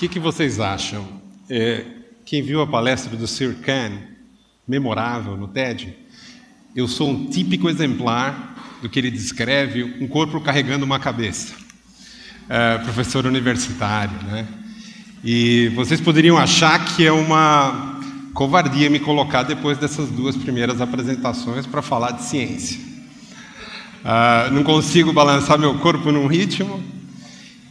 que, que vocês acham? É, quem viu a palestra do Sir Ken, memorável no TED, eu sou um típico exemplar do que ele descreve, um corpo carregando uma cabeça. É, professor universitário, né? E vocês poderiam achar que é uma covardia me colocar depois dessas duas primeiras apresentações para falar de ciência. Uh, não consigo balançar meu corpo num ritmo,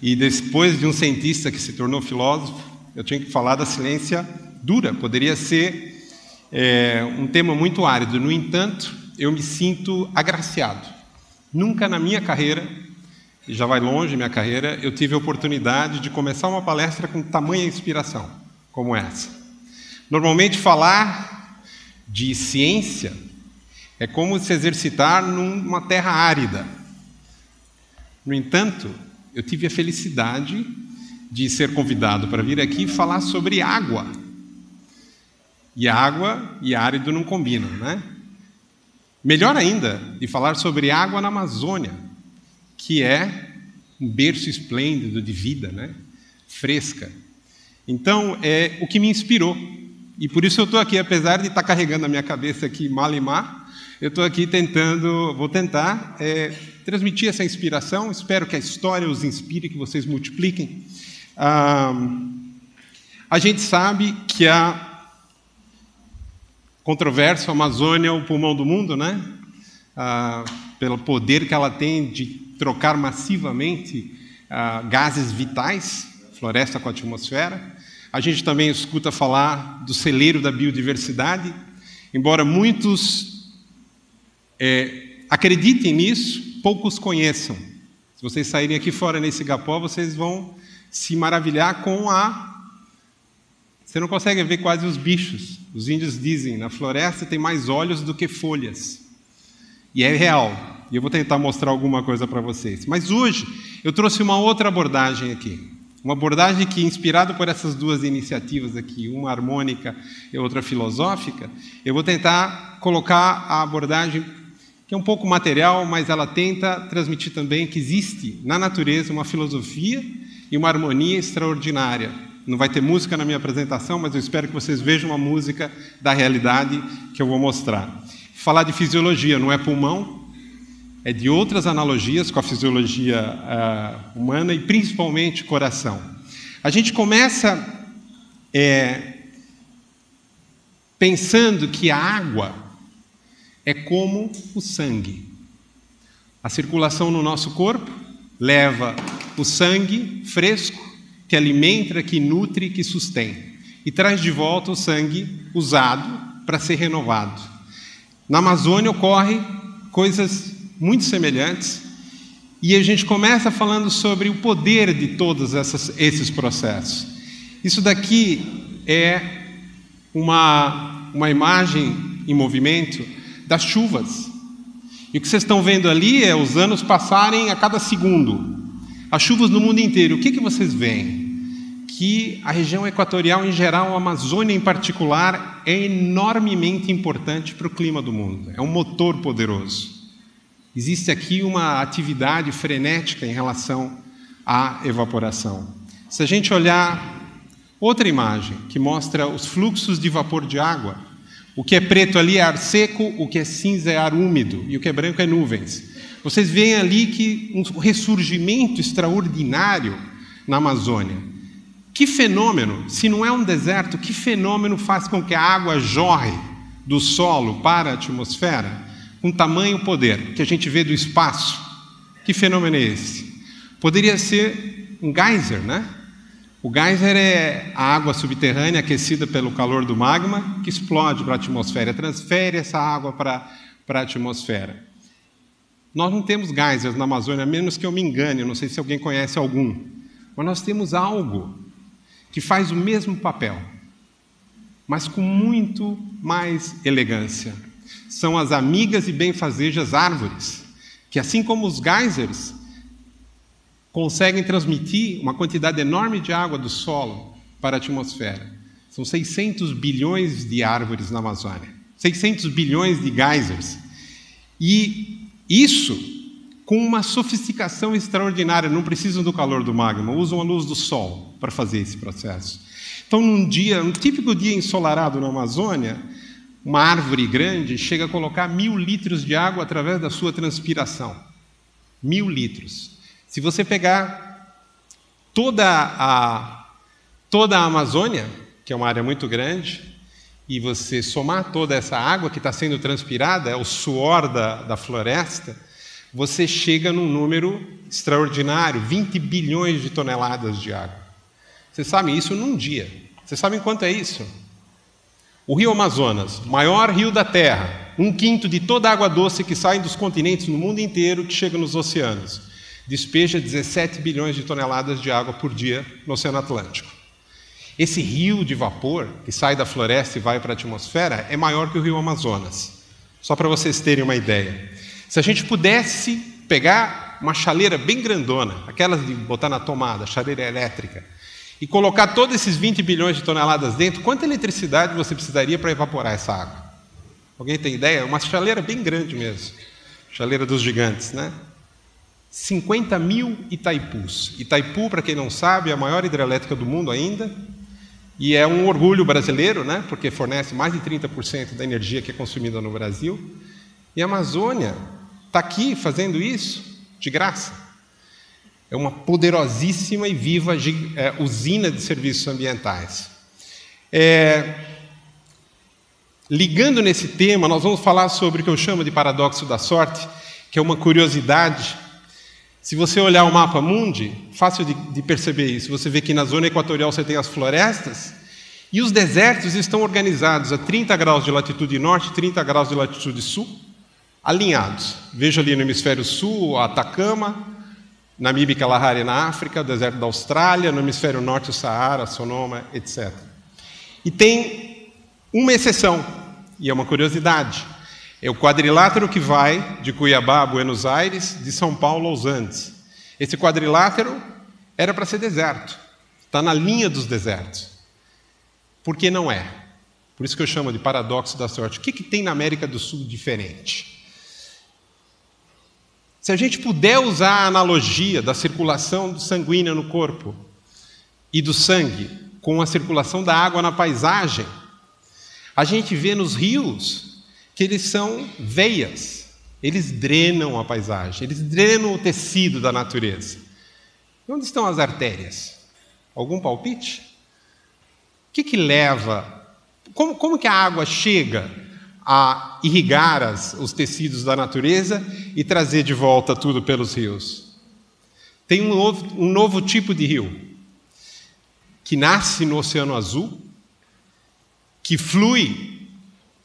e depois de um cientista que se tornou filósofo, eu tinha que falar da ciência dura. Poderia ser é, um tema muito árido. No entanto, eu me sinto agraciado. Nunca na minha carreira, e já vai longe minha carreira, eu tive a oportunidade de começar uma palestra com tamanha inspiração como essa. Normalmente, falar de ciência é como se exercitar numa terra árida. No entanto, eu tive a felicidade de ser convidado para vir aqui falar sobre água. E água e árido não combinam, né? Melhor ainda, de falar sobre água na Amazônia, que é um berço esplêndido de vida, né? Fresca. Então, é o que me inspirou. E por isso eu estou aqui, apesar de estar carregando a minha cabeça aqui mal e má, eu estou aqui tentando, vou tentar é, transmitir essa inspiração. Espero que a história os inspire, que vocês multipliquem. Ah, a gente sabe que a controvérsia, a Amazônia é o pulmão do mundo, né? Ah, pelo poder que ela tem de trocar massivamente ah, gases vitais, floresta com a atmosfera. A gente também escuta falar do celeiro da biodiversidade, embora muitos é, acreditem nisso, poucos conheçam. Se vocês saírem aqui fora nesse gapó, vocês vão se maravilhar com a. Você não consegue ver quase os bichos. Os índios dizem: na floresta tem mais olhos do que folhas. E é real. E eu vou tentar mostrar alguma coisa para vocês. Mas hoje eu trouxe uma outra abordagem aqui. Uma abordagem que, inspirada por essas duas iniciativas aqui, uma harmônica e outra filosófica, eu vou tentar colocar a abordagem que é um pouco material, mas ela tenta transmitir também que existe na natureza uma filosofia e uma harmonia extraordinária. Não vai ter música na minha apresentação, mas eu espero que vocês vejam uma música da realidade que eu vou mostrar. Falar de fisiologia não é pulmão, é de outras analogias com a fisiologia uh, humana e principalmente coração. A gente começa é, pensando que a água é como o sangue. A circulação no nosso corpo leva o sangue fresco que alimenta, que nutre, que sustém, e traz de volta o sangue usado para ser renovado. Na Amazônia ocorrem coisas muito semelhantes, e a gente começa falando sobre o poder de todos essas, esses processos. Isso daqui é uma, uma imagem em movimento das chuvas. E o que vocês estão vendo ali é os anos passarem a cada segundo. As chuvas no mundo inteiro. O que, que vocês veem? Que a região equatorial em geral, a Amazônia em particular, é enormemente importante para o clima do mundo. É um motor poderoso. Existe aqui uma atividade frenética em relação à evaporação. Se a gente olhar outra imagem que mostra os fluxos de vapor de água, o que é preto ali é ar seco, o que é cinza é ar úmido e o que é branco é nuvens. Vocês veem ali que um ressurgimento extraordinário na Amazônia. Que fenômeno, se não é um deserto, que fenômeno faz com que a água jorre do solo para a atmosfera com tamanho poder que a gente vê do espaço? Que fenômeno é esse? Poderia ser um geyser, né? O geyser é a água subterrânea aquecida pelo calor do magma que explode para a atmosfera, transfere essa água para, para a atmosfera. Nós não temos geysers na Amazônia, a menos que eu me engane, não sei se alguém conhece algum. Mas nós temos algo que faz o mesmo papel, mas com muito mais elegância. São as amigas e benfazejas árvores, que assim como os geysers, conseguem transmitir uma quantidade enorme de água do solo para a atmosfera. São 600 bilhões de árvores na Amazônia, 600 bilhões de geysers. E isso com uma sofisticação extraordinária, não precisam do calor do magma, usam a luz do sol para fazer esse processo. Então, num dia, um típico dia ensolarado na Amazônia, uma árvore grande chega a colocar mil litros de água através da sua transpiração. Mil litros. Se você pegar toda a, toda a Amazônia, que é uma área muito grande, e você somar toda essa água que está sendo transpirada, é o suor da, da floresta, você chega num número extraordinário 20 bilhões de toneladas de água. Vocês sabem isso num dia. Vocês sabem quanto é isso? O rio Amazonas, maior rio da Terra, um quinto de toda a água doce que sai dos continentes no mundo inteiro que chega nos oceanos, despeja 17 bilhões de toneladas de água por dia no Oceano Atlântico. Esse rio de vapor que sai da floresta e vai para a atmosfera é maior que o rio Amazonas. Só para vocês terem uma ideia. Se a gente pudesse pegar uma chaleira bem grandona, aquelas de botar na tomada, chaleira elétrica, e colocar todos esses 20 bilhões de toneladas dentro, quanta eletricidade você precisaria para evaporar essa água? Alguém tem ideia? Uma chaleira bem grande mesmo. Chaleira dos gigantes, né? 50 mil Itaipus. Itaipu, para quem não sabe, é a maior hidrelétrica do mundo ainda. E é um orgulho brasileiro, né? porque fornece mais de 30% da energia que é consumida no Brasil. E a Amazônia está aqui fazendo isso de graça. É uma poderosíssima e viva é, usina de serviços ambientais. É, ligando nesse tema, nós vamos falar sobre o que eu chamo de paradoxo da sorte, que é uma curiosidade. Se você olhar o mapa mundi, fácil de, de perceber isso. Você vê que na zona equatorial você tem as florestas e os desertos estão organizados a 30 graus de latitude norte e 30 graus de latitude sul, alinhados. Veja ali no hemisfério sul, Atacama, Namíbia e Kalahari na África, deserto da Austrália, no hemisfério norte o Saara, Sonoma, etc. E tem uma exceção, e é uma curiosidade. É o quadrilátero que vai de Cuiabá a Buenos Aires, de São Paulo aos Andes. Esse quadrilátero era para ser deserto, está na linha dos desertos. Por que não é? Por isso que eu chamo de paradoxo da sorte. O que, que tem na América do Sul diferente? Se a gente puder usar a analogia da circulação sanguínea no corpo e do sangue com a circulação da água na paisagem, a gente vê nos rios que eles são veias, eles drenam a paisagem, eles drenam o tecido da natureza. E onde estão as artérias? Algum palpite? O que, que leva? Como, como que a água chega a irrigar as, os tecidos da natureza e trazer de volta tudo pelos rios. Tem um novo, um novo tipo de rio, que nasce no Oceano Azul, que flui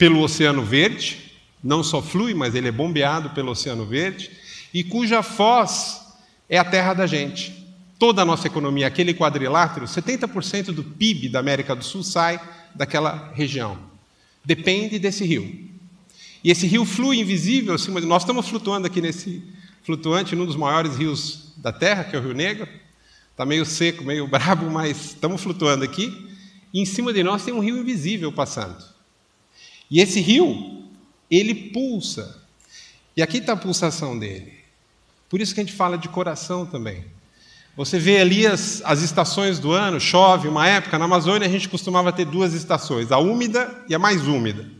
pelo Oceano Verde, não só flui, mas ele é bombeado pelo Oceano Verde, e cuja foz é a terra da gente. Toda a nossa economia, aquele quadrilátero, 70% do PIB da América do Sul sai daquela região depende desse rio. E esse rio flui invisível de nós. Estamos flutuando aqui nesse flutuante, num dos maiores rios da Terra, que é o Rio Negro. Está meio seco, meio brabo, mas estamos flutuando aqui. E em cima de nós tem um rio invisível passando. E esse rio, ele pulsa. E aqui está a pulsação dele. Por isso que a gente fala de coração também. Você vê ali as, as estações do ano, chove uma época, na Amazônia a gente costumava ter duas estações, a úmida e a mais úmida.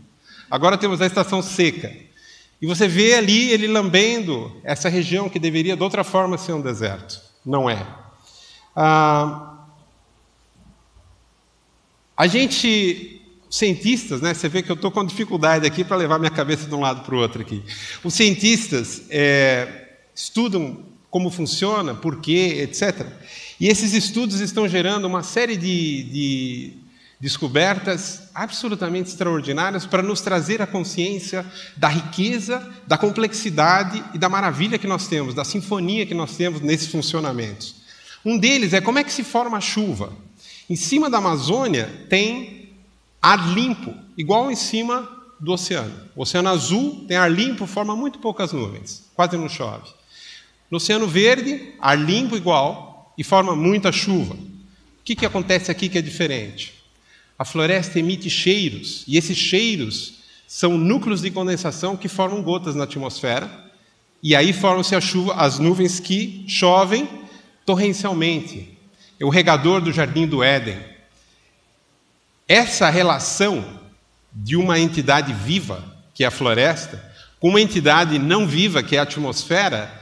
Agora temos a estação seca. E você vê ali ele lambendo essa região que deveria de outra forma ser um deserto. Não é. Ah, a gente, cientistas, né, você vê que eu estou com dificuldade aqui para levar minha cabeça de um lado para o outro aqui. Os cientistas é, estudam como funciona, por quê, etc. E esses estudos estão gerando uma série de, de descobertas absolutamente extraordinárias para nos trazer a consciência da riqueza, da complexidade e da maravilha que nós temos, da sinfonia que nós temos nesses funcionamentos. Um deles é como é que se forma a chuva. Em cima da Amazônia tem ar limpo, igual em cima do oceano. O oceano azul tem ar limpo, forma muito poucas nuvens, quase não chove. No Oceano Verde, ar limpo igual e forma muita chuva. O que, que acontece aqui que é diferente? A floresta emite cheiros, e esses cheiros são núcleos de condensação que formam gotas na atmosfera E aí formam-se as nuvens que chovem torrencialmente. É o regador do jardim do Éden. Essa relação de uma entidade viva, que é a floresta, com uma entidade não viva, que é a atmosfera,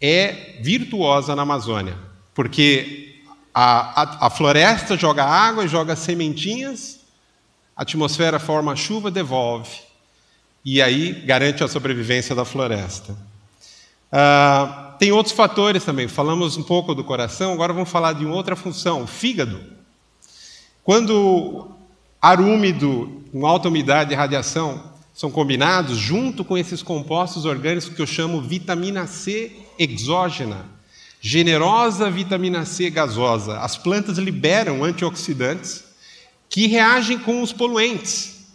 é virtuosa na Amazônia. Porque a, a, a floresta joga água, joga sementinhas, a atmosfera forma chuva, devolve. E aí garante a sobrevivência da floresta. Ah, tem outros fatores também. Falamos um pouco do coração, agora vamos falar de outra função, o fígado. Quando ar úmido, com alta umidade e radiação são combinados, junto com esses compostos orgânicos que eu chamo vitamina C exógena, generosa vitamina C gasosa. As plantas liberam antioxidantes que reagem com os poluentes.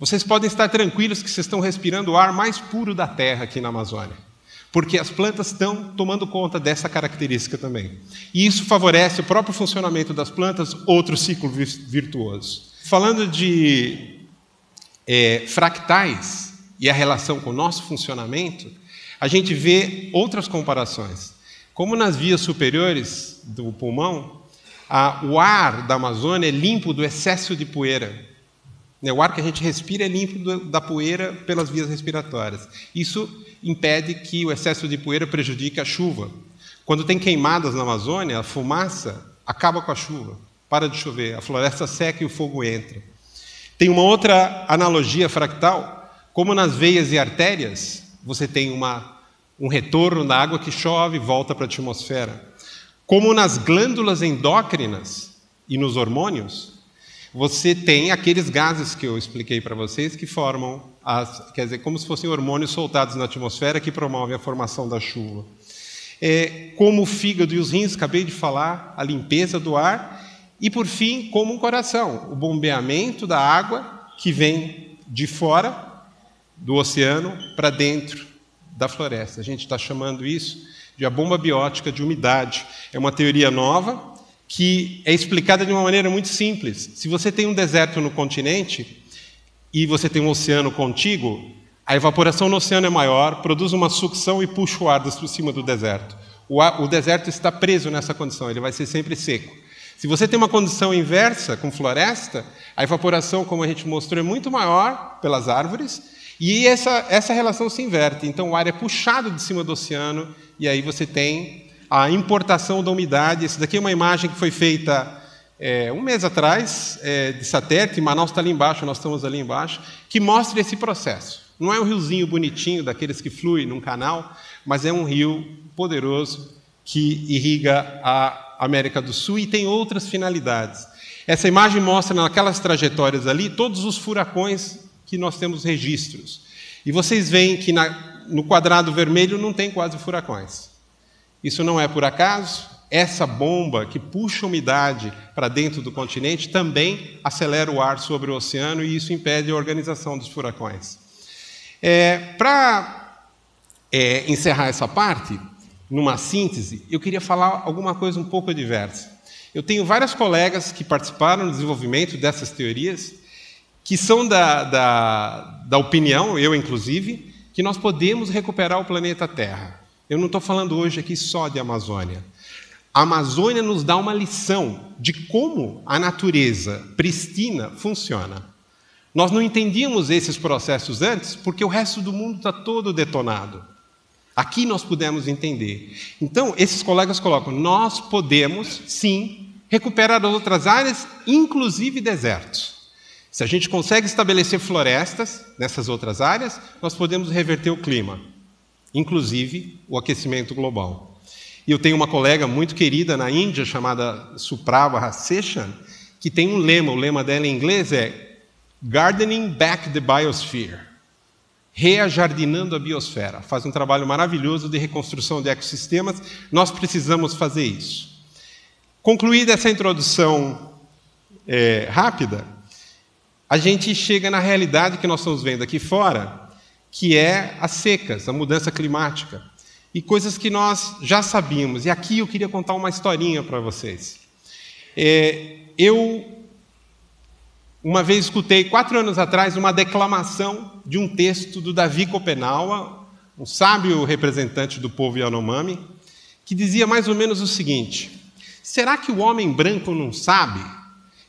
Vocês podem estar tranquilos que vocês estão respirando o ar mais puro da Terra aqui na Amazônia, porque as plantas estão tomando conta dessa característica também. E isso favorece o próprio funcionamento das plantas, outro ciclo virtuoso. Falando de é, fractais e a relação com o nosso funcionamento, a gente vê outras comparações. Como nas vias superiores do pulmão, a, o ar da Amazônia é limpo do excesso de poeira. Né, o ar que a gente respira é limpo do, da poeira pelas vias respiratórias. Isso impede que o excesso de poeira prejudique a chuva. Quando tem queimadas na Amazônia, a fumaça acaba com a chuva. Para de chover, a floresta seca e o fogo entra. Tem uma outra analogia fractal, como nas veias e artérias, você tem uma, um retorno da água que chove e volta para a atmosfera. Como nas glândulas endócrinas e nos hormônios, você tem aqueles gases que eu expliquei para vocês que formam, as, quer dizer, como se fossem hormônios soltados na atmosfera que promovem a formação da chuva. É, como o fígado e os rins, acabei de falar, a limpeza do ar, e por fim, como um coração, o bombeamento da água que vem de fora do oceano para dentro da floresta. A gente está chamando isso de a bomba biótica de umidade. É uma teoria nova que é explicada de uma maneira muito simples. Se você tem um deserto no continente e você tem um oceano contíguo, a evaporação no oceano é maior, produz uma sucção e puxa o ar por cima do deserto. O, ar, o deserto está preso nessa condição, ele vai ser sempre seco. Se você tem uma condição inversa com floresta, a evaporação, como a gente mostrou, é muito maior pelas árvores e essa, essa relação se inverte. Então o ar é puxado de cima do oceano e aí você tem a importação da umidade. Essa daqui é uma imagem que foi feita é, um mês atrás, é, de satélite, Manaus está ali embaixo, nós estamos ali embaixo, que mostra esse processo. Não é um riozinho bonitinho, daqueles que flui num canal, mas é um rio poderoso que irriga a América do Sul e tem outras finalidades. Essa imagem mostra naquelas trajetórias ali todos os furacões que nós temos registros. E vocês veem que na, no quadrado vermelho não tem quase furacões. Isso não é por acaso. Essa bomba que puxa umidade para dentro do continente também acelera o ar sobre o oceano e isso impede a organização dos furacões. É, para é, encerrar essa parte, numa síntese, eu queria falar alguma coisa um pouco diversa. Eu tenho várias colegas que participaram do desenvolvimento dessas teorias, que são da, da, da opinião, eu inclusive, que nós podemos recuperar o planeta Terra. Eu não estou falando hoje aqui só de Amazônia. A Amazônia nos dá uma lição de como a natureza pristina funciona. Nós não entendíamos esses processos antes porque o resto do mundo está todo detonado. Aqui nós pudemos entender. Então, esses colegas colocam: nós podemos, sim, recuperar as outras áreas, inclusive desertos. Se a gente consegue estabelecer florestas nessas outras áreas, nós podemos reverter o clima, inclusive o aquecimento global. E eu tenho uma colega muito querida na Índia, chamada Suprava Seshan, que tem um lema, o lema dela em inglês é Gardening Back the Biosphere reajardinando a biosfera. Faz um trabalho maravilhoso de reconstrução de ecossistemas. Nós precisamos fazer isso. Concluída essa introdução é, rápida, a gente chega na realidade que nós estamos vendo aqui fora, que é as secas, a mudança climática e coisas que nós já sabíamos. E aqui eu queria contar uma historinha para vocês. É, eu uma vez escutei, quatro anos atrás, uma declamação de um texto do Davi Copenaua, um sábio representante do povo Yanomami, que dizia mais ou menos o seguinte: será que o homem branco não sabe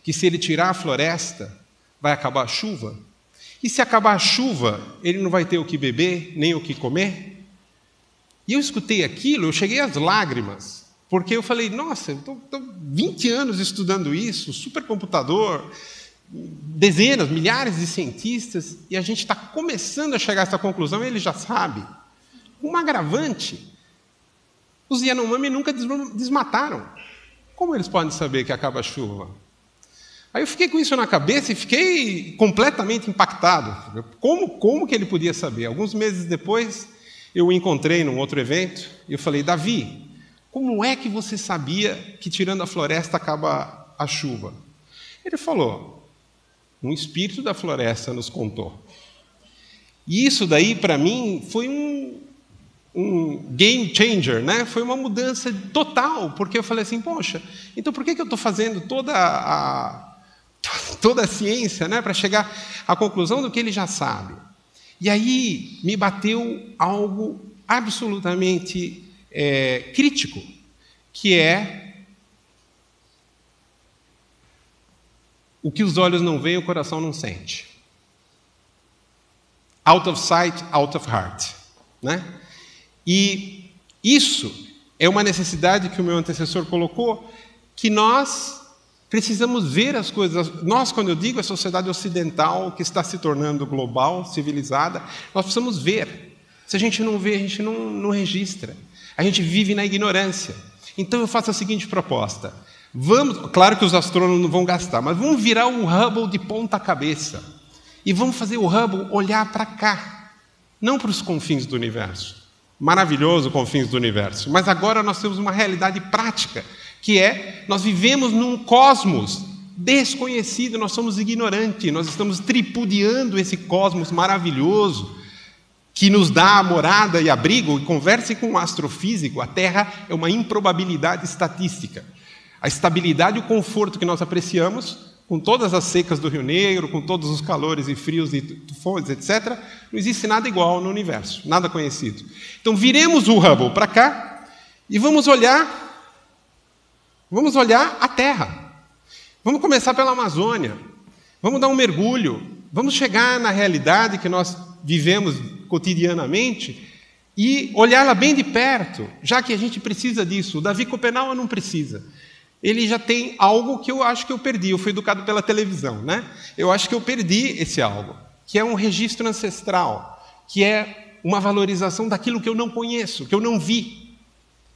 que se ele tirar a floresta, vai acabar a chuva? E se acabar a chuva, ele não vai ter o que beber, nem o que comer? E eu escutei aquilo, eu cheguei às lágrimas, porque eu falei: nossa, eu estou 20 anos estudando isso, supercomputador, dezenas, milhares de cientistas, e a gente está começando a chegar a essa conclusão, ele já sabe. Um agravante: os Yanomami nunca desmataram. Como eles podem saber que acaba a chuva? Aí eu fiquei com isso na cabeça e fiquei completamente impactado. Como, como que ele podia saber? Alguns meses depois, eu o encontrei num outro evento e eu falei: Davi, como é que você sabia que tirando a floresta acaba a chuva? Ele falou: um espírito da floresta nos contou. E isso daí, para mim, foi um, um game changer, né? Foi uma mudança total, porque eu falei assim, poxa, então por que, que eu estou fazendo toda a, toda a ciência, né, para chegar à conclusão do que ele já sabe? E aí me bateu algo absolutamente é, crítico, que é O que os olhos não veem, o coração não sente. Out of sight, out of heart. Né? E isso é uma necessidade que o meu antecessor colocou, que nós precisamos ver as coisas. Nós, quando eu digo a sociedade ocidental que está se tornando global, civilizada, nós precisamos ver. Se a gente não vê, a gente não, não registra. A gente vive na ignorância. Então eu faço a seguinte proposta: Vamos, claro que os astrônomos não vão gastar, mas vamos virar o Hubble de ponta cabeça e vamos fazer o Hubble olhar para cá, não para os confins do universo. Maravilhoso confins do universo, mas agora nós temos uma realidade prática, que é nós vivemos num cosmos desconhecido, nós somos ignorantes, nós estamos tripudiando esse cosmos maravilhoso que nos dá morada e abrigo, e converse com um astrofísico, a Terra é uma improbabilidade estatística. A estabilidade e o conforto que nós apreciamos, com todas as secas do Rio Negro, com todos os calores e frios e tufões, etc., não existe nada igual no universo, nada conhecido. Então, viremos o Hubble para cá e vamos olhar, vamos olhar a Terra. Vamos começar pela Amazônia. Vamos dar um mergulho. Vamos chegar na realidade que nós vivemos cotidianamente e olhá-la bem de perto, já que a gente precisa disso. O Davi Copenau não precisa ele já tem algo que eu acho que eu perdi. Eu fui educado pela televisão, né? Eu acho que eu perdi esse algo, que é um registro ancestral, que é uma valorização daquilo que eu não conheço, que eu não vi.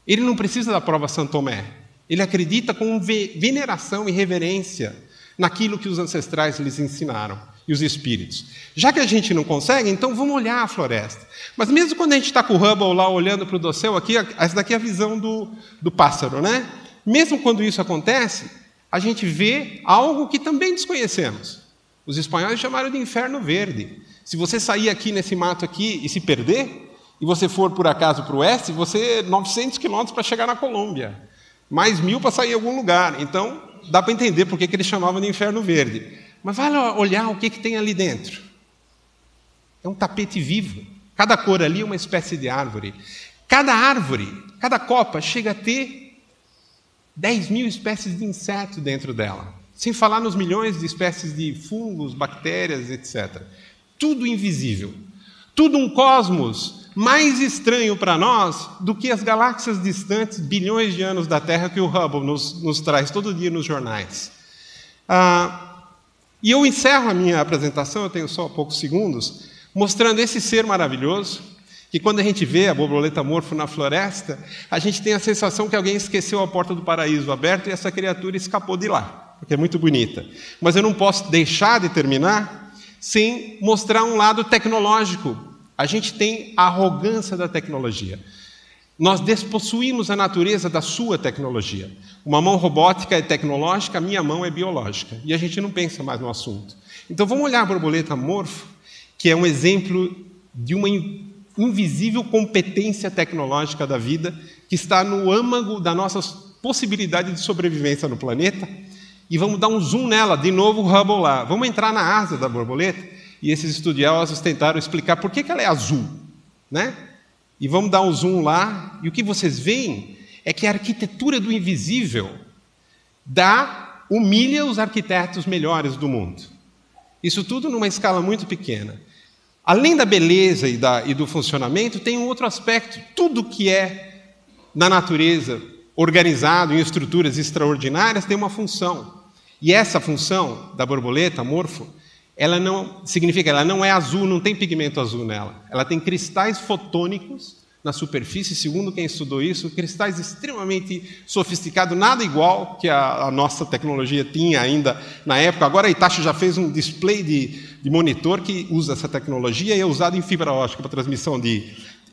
Ele não precisa da prova Santo Tomé. Ele acredita com veneração e reverência naquilo que os ancestrais lhes ensinaram e os espíritos. Já que a gente não consegue, então vamos olhar a floresta. Mas mesmo quando a gente está com o Hubble lá olhando para o dossel, aqui, essa daqui é a visão do, do pássaro, né? Mesmo quando isso acontece, a gente vê algo que também desconhecemos. Os espanhóis chamaram de inferno verde. Se você sair aqui nesse mato aqui e se perder, e você for por acaso para o oeste, você 900 quilômetros para chegar na Colômbia, mais mil para sair em algum lugar. Então, dá para entender por que, que eles chamavam de inferno verde. Mas vai olhar o que, que tem ali dentro. É um tapete vivo. Cada cor ali é uma espécie de árvore. Cada árvore, cada copa chega a ter 10 mil espécies de insetos dentro dela, sem falar nos milhões de espécies de fungos, bactérias, etc. Tudo invisível. Tudo um cosmos mais estranho para nós do que as galáxias distantes, bilhões de anos da Terra, que o Hubble nos, nos traz todo dia nos jornais. Ah, e eu encerro a minha apresentação, eu tenho só poucos segundos, mostrando esse ser maravilhoso, que quando a gente vê a borboleta morfo na floresta, a gente tem a sensação que alguém esqueceu a porta do paraíso aberta e essa criatura escapou de lá, porque é muito bonita. Mas eu não posso deixar de terminar sem mostrar um lado tecnológico. A gente tem a arrogância da tecnologia. Nós despossuímos a natureza da sua tecnologia. Uma mão robótica é tecnológica, a minha mão é biológica. E a gente não pensa mais no assunto. Então vamos olhar a borboleta morfo, que é um exemplo de uma invisível competência tecnológica da vida que está no âmago da nossa possibilidade de sobrevivência no planeta. E vamos dar um zoom nela, de novo o Hubble lá. Vamos entrar na asa da borboleta e esses estudiosos tentaram explicar por que, ela é azul. Né? E vamos dar um zoom lá, e o que vocês veem é que a arquitetura do invisível dá, humilha os arquitetos melhores do mundo. Isso tudo numa escala muito pequena. Além da beleza e, da, e do funcionamento, tem um outro aspecto. Tudo que é na natureza organizado em estruturas extraordinárias tem uma função. E essa função da borboleta, morfo, ela não significa, ela não é azul, não tem pigmento azul nela. Ela tem cristais fotônicos na superfície, segundo quem estudou isso, cristais extremamente sofisticados, nada igual que a, a nossa tecnologia tinha ainda na época. Agora a Itachi já fez um display de, de monitor que usa essa tecnologia e é usado em fibra ótica para transmissão de.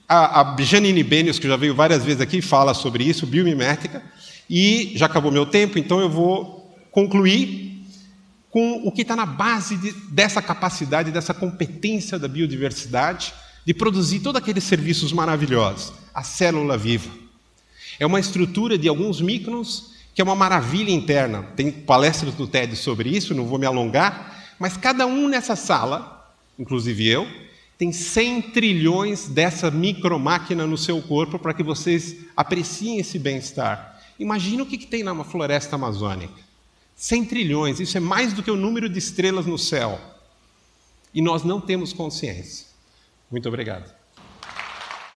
A, a Janine Benius, que já veio várias vezes aqui, fala sobre isso, biomimética. E já acabou meu tempo, então eu vou concluir com o que está na base de, dessa capacidade, dessa competência da biodiversidade de produzir todos aqueles serviços maravilhosos. A célula viva. É uma estrutura de alguns microns que é uma maravilha interna. Tem palestras do TED sobre isso, não vou me alongar, mas cada um nessa sala, inclusive eu, tem 100 trilhões dessa micromáquina no seu corpo para que vocês apreciem esse bem-estar. Imagina o que, que tem numa floresta amazônica. 100 trilhões, isso é mais do que o número de estrelas no céu. E nós não temos consciência. Muito obrigado.